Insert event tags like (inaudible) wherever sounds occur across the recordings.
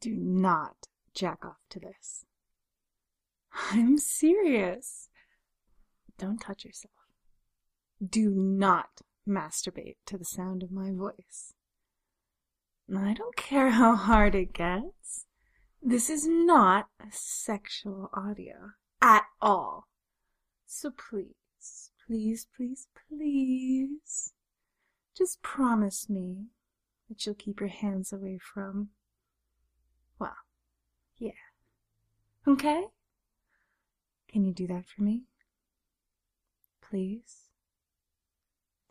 Do not jack off to this. I'm serious. Don't touch yourself. Do not masturbate to the sound of my voice. I don't care how hard it gets. This is not a sexual audio at all. So please, please, please, please, just promise me that you'll keep your hands away from, well, yeah. Okay? Can you do that for me? Please?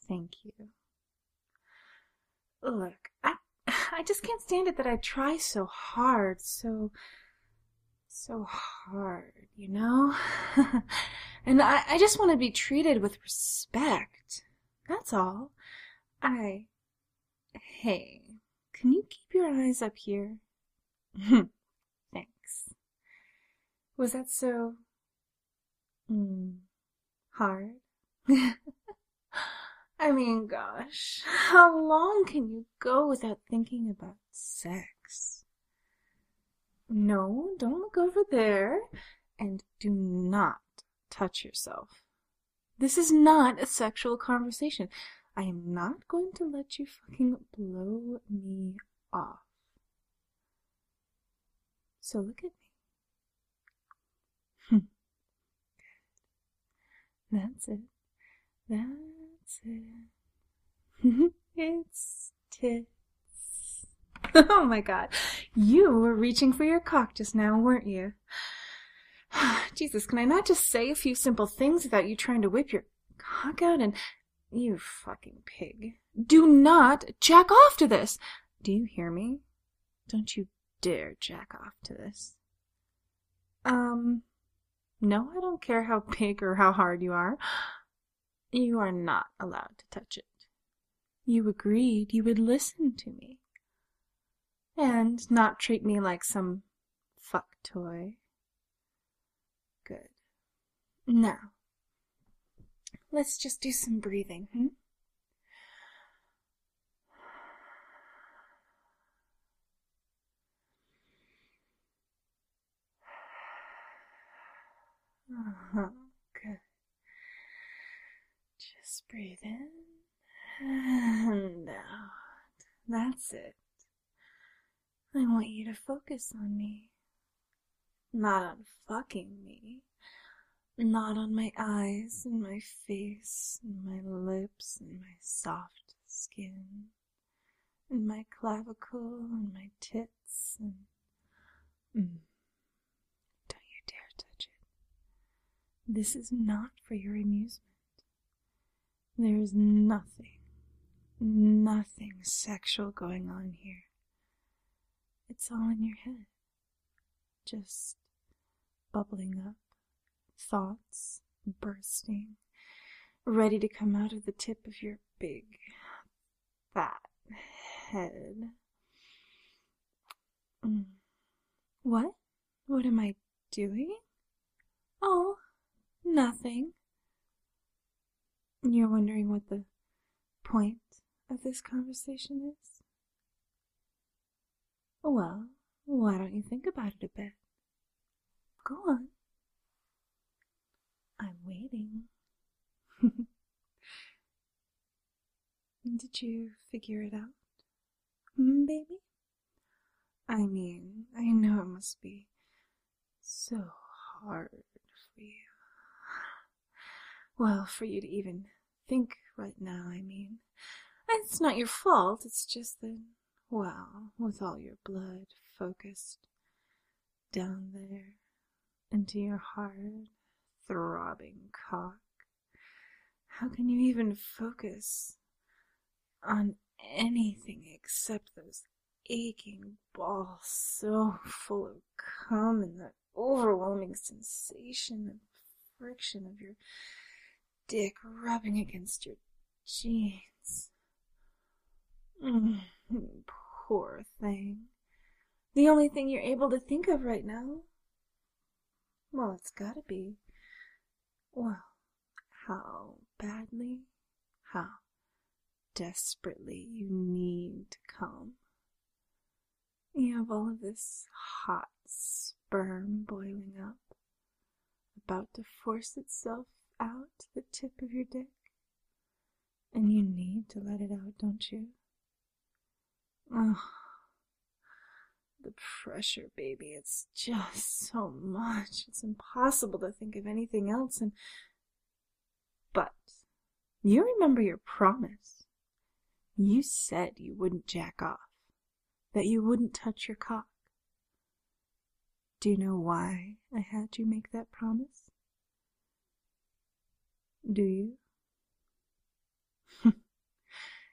Thank you. Look, I I just can't stand it that I try so hard, so so hard, you know? (laughs) and I, I just want to be treated with respect. That's all. I. Hey, can you keep your eyes up here? (laughs) Was that so. Mm, hard? (laughs) I mean, gosh, how long can you go without thinking about sex? No, don't look over there, and do not touch yourself. This is not a sexual conversation. I am not going to let you fucking blow me off. So look at That's it. That's it. (laughs) it's tits. (laughs) oh my god. You were reaching for your cock just now, weren't you? (sighs) Jesus, can I not just say a few simple things without you trying to whip your cock out and. You fucking pig. Do not jack off to this! Do you hear me? Don't you dare jack off to this. Um. No, I don't care how (laughs) big or how hard you are. You are not allowed to touch it. You agreed you would listen to me. And not treat me like some fuck toy. Good. Now, let's just do some breathing, hmm? (laughs) Good. Just breathe in and out. That's it. I want you to focus on me. Not on fucking me. Not on my eyes and my face and my lips and my soft skin and my clavicle and my tits and. Mm. Don't you dare touch it. This is not for your amusement. There is nothing, nothing sexual going on here. It's all in your head. Just bubbling up, thoughts bursting, ready to come out of the tip of your big, fat head. Mm. What? What am I doing? Oh, nothing. You're wondering what the point of this conversation is? Well, why don't you think about it a bit? Go on. I'm waiting. (laughs) Did you figure it out, mm, baby? I mean, I know it must be so hard for you. Well, for you to even think right now, I mean. It's not your fault, it's just that, well, with all your blood focused down there into your hard, throbbing cock, how can you even focus on anything except those aching balls so full of cum and that overwhelming sensation of friction of your dick rubbing against your jeans. Mm, poor thing. The only thing you're able to think of right now? Well, it's gotta be. Well, how badly, how desperately you need to come. You have all of this hot sperm boiling up, about to force itself out the tip of your dick. And you need to let it out, don't you? Oh, the pressure, baby. It's just so much. It's impossible to think of anything else. And, but you remember your promise. You said you wouldn't jack off, that you wouldn't touch your cock. Do you know why I had you make that promise? Do you? (laughs)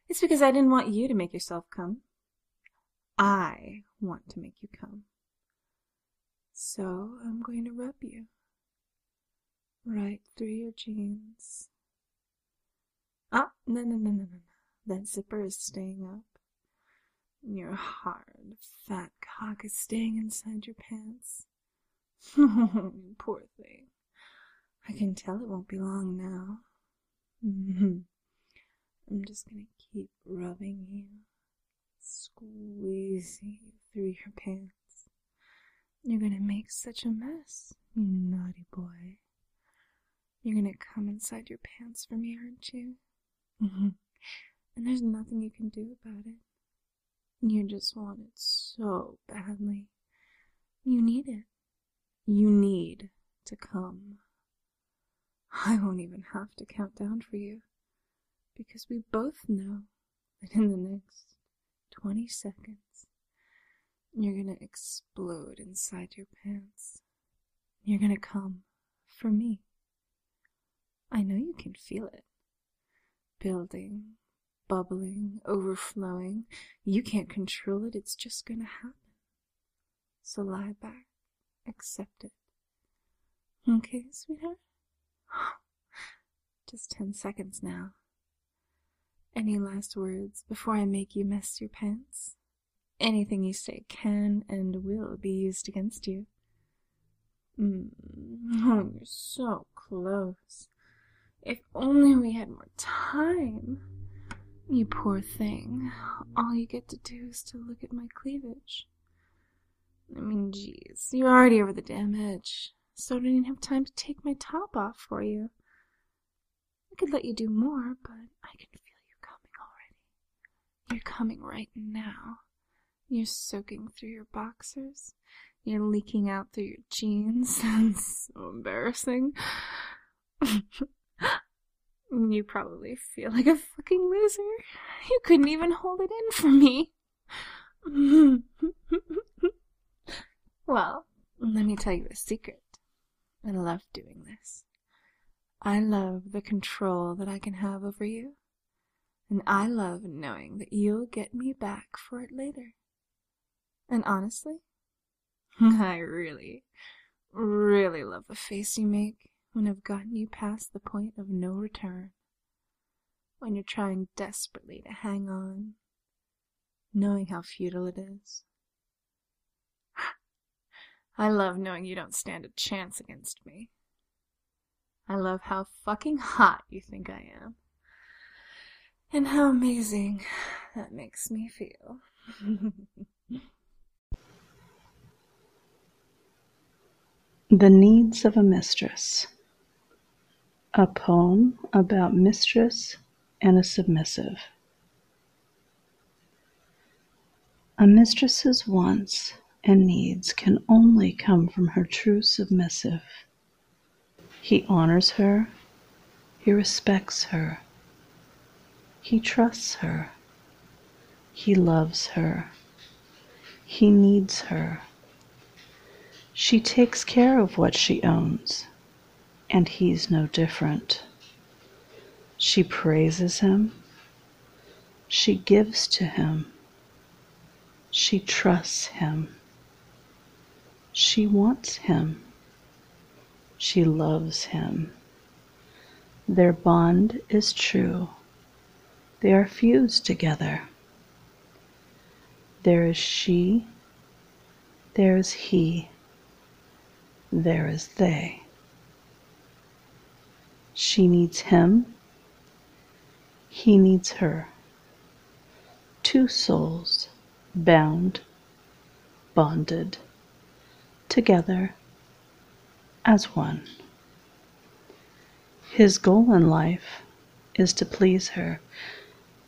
it's because I didn't want you to make yourself come. I want to make you come. So I'm going to rub you right through your jeans. Ah, no, no, no, no, no. That zipper is staying up. And your hard, fat cock is staying inside your pants. (laughs) Poor thing. I can tell it won't be long now. Mm-hmm. I'm just gonna keep rubbing you, squeezing you through your pants. You're gonna make such a mess, you naughty boy. You're gonna come inside your pants for me, aren't you? Mm-hmm. and there's nothing you can do about it. You just want it so badly. You need it. You need to come. I won't even have to count down for you, because we both know that in the next 20 seconds, you're gonna explode inside your pants. You're gonna come for me. I know you can feel it. Building, bubbling, overflowing. You can't control it, it's just gonna happen. So lie back, accept it. Okay, sweetheart? (gasps) Just ten seconds now. Any last words before I make you mess your pants? Anything you say can and will be used against you. Mm. Oh, you're so close. If only we had more time. You poor thing. All you get to do is to look at my cleavage. I mean, jeez, you're already over the damn edge, so I didn't have time to take my top off for you. I could let you do more, but I can feel you coming already. You're coming right now. You're soaking through your boxers. You're leaking out through your jeans. (laughs) That's so embarrassing. (laughs) you probably feel like a fucking loser. You couldn't even hold it in for me. (laughs) well, let me tell you a secret. I love doing this. I love the control that I can have over you. And I love knowing that you'll get me back for it later. And honestly, (laughs) I really, really love the face you make when I've gotten you past the point of no return. When you're trying desperately to hang on, knowing how futile it is. I love knowing you don't stand a chance against me. I love how fucking hot you think I am. And how amazing that makes me feel. (laughs) the Needs of a Mistress. A poem about mistress and a submissive. A mistress's wants and needs can only come from her true submissive. He honors her, he respects her, he trusts her, he loves her, he needs her. She takes care of what she owns, and he's no different. She praises him, she gives to him, she trusts him, she wants him. She loves him. Their bond is true. They are fused together. There is she, there is he, there is they. She needs him, he needs her. Two souls bound, bonded together as one. His goal in life is to please her,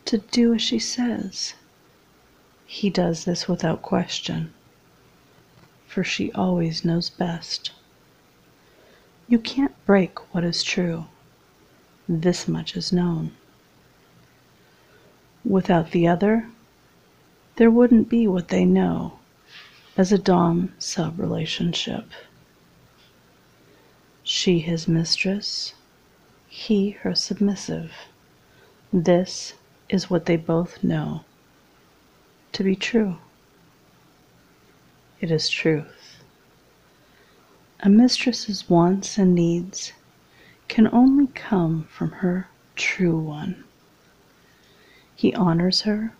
to do as she says. He does this without question, for she always knows best. You can't break what is true. This much is known. Without the other, there wouldn't be what they know as a Dom sub relationship. She his mistress, he her submissive. This is what they both know to be true. It is truth. A mistress's wants and needs can only come from her true one. He honors her,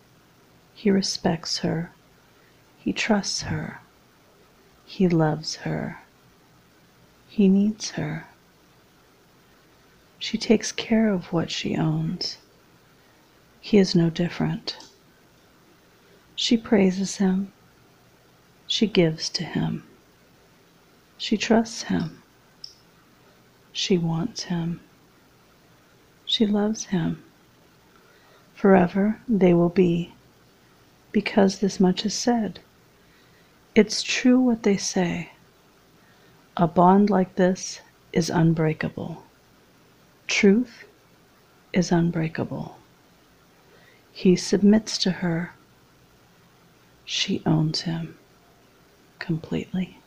he respects her, he trusts her, he loves her, he needs her. She takes care of what she owns. He is no different. She praises him. She gives to him. She trusts him. She wants him. She loves him. Forever they will be, because this much is said. It's true what they say. A bond like this is unbreakable. Truth is unbreakable. He submits to her. She owns him completely.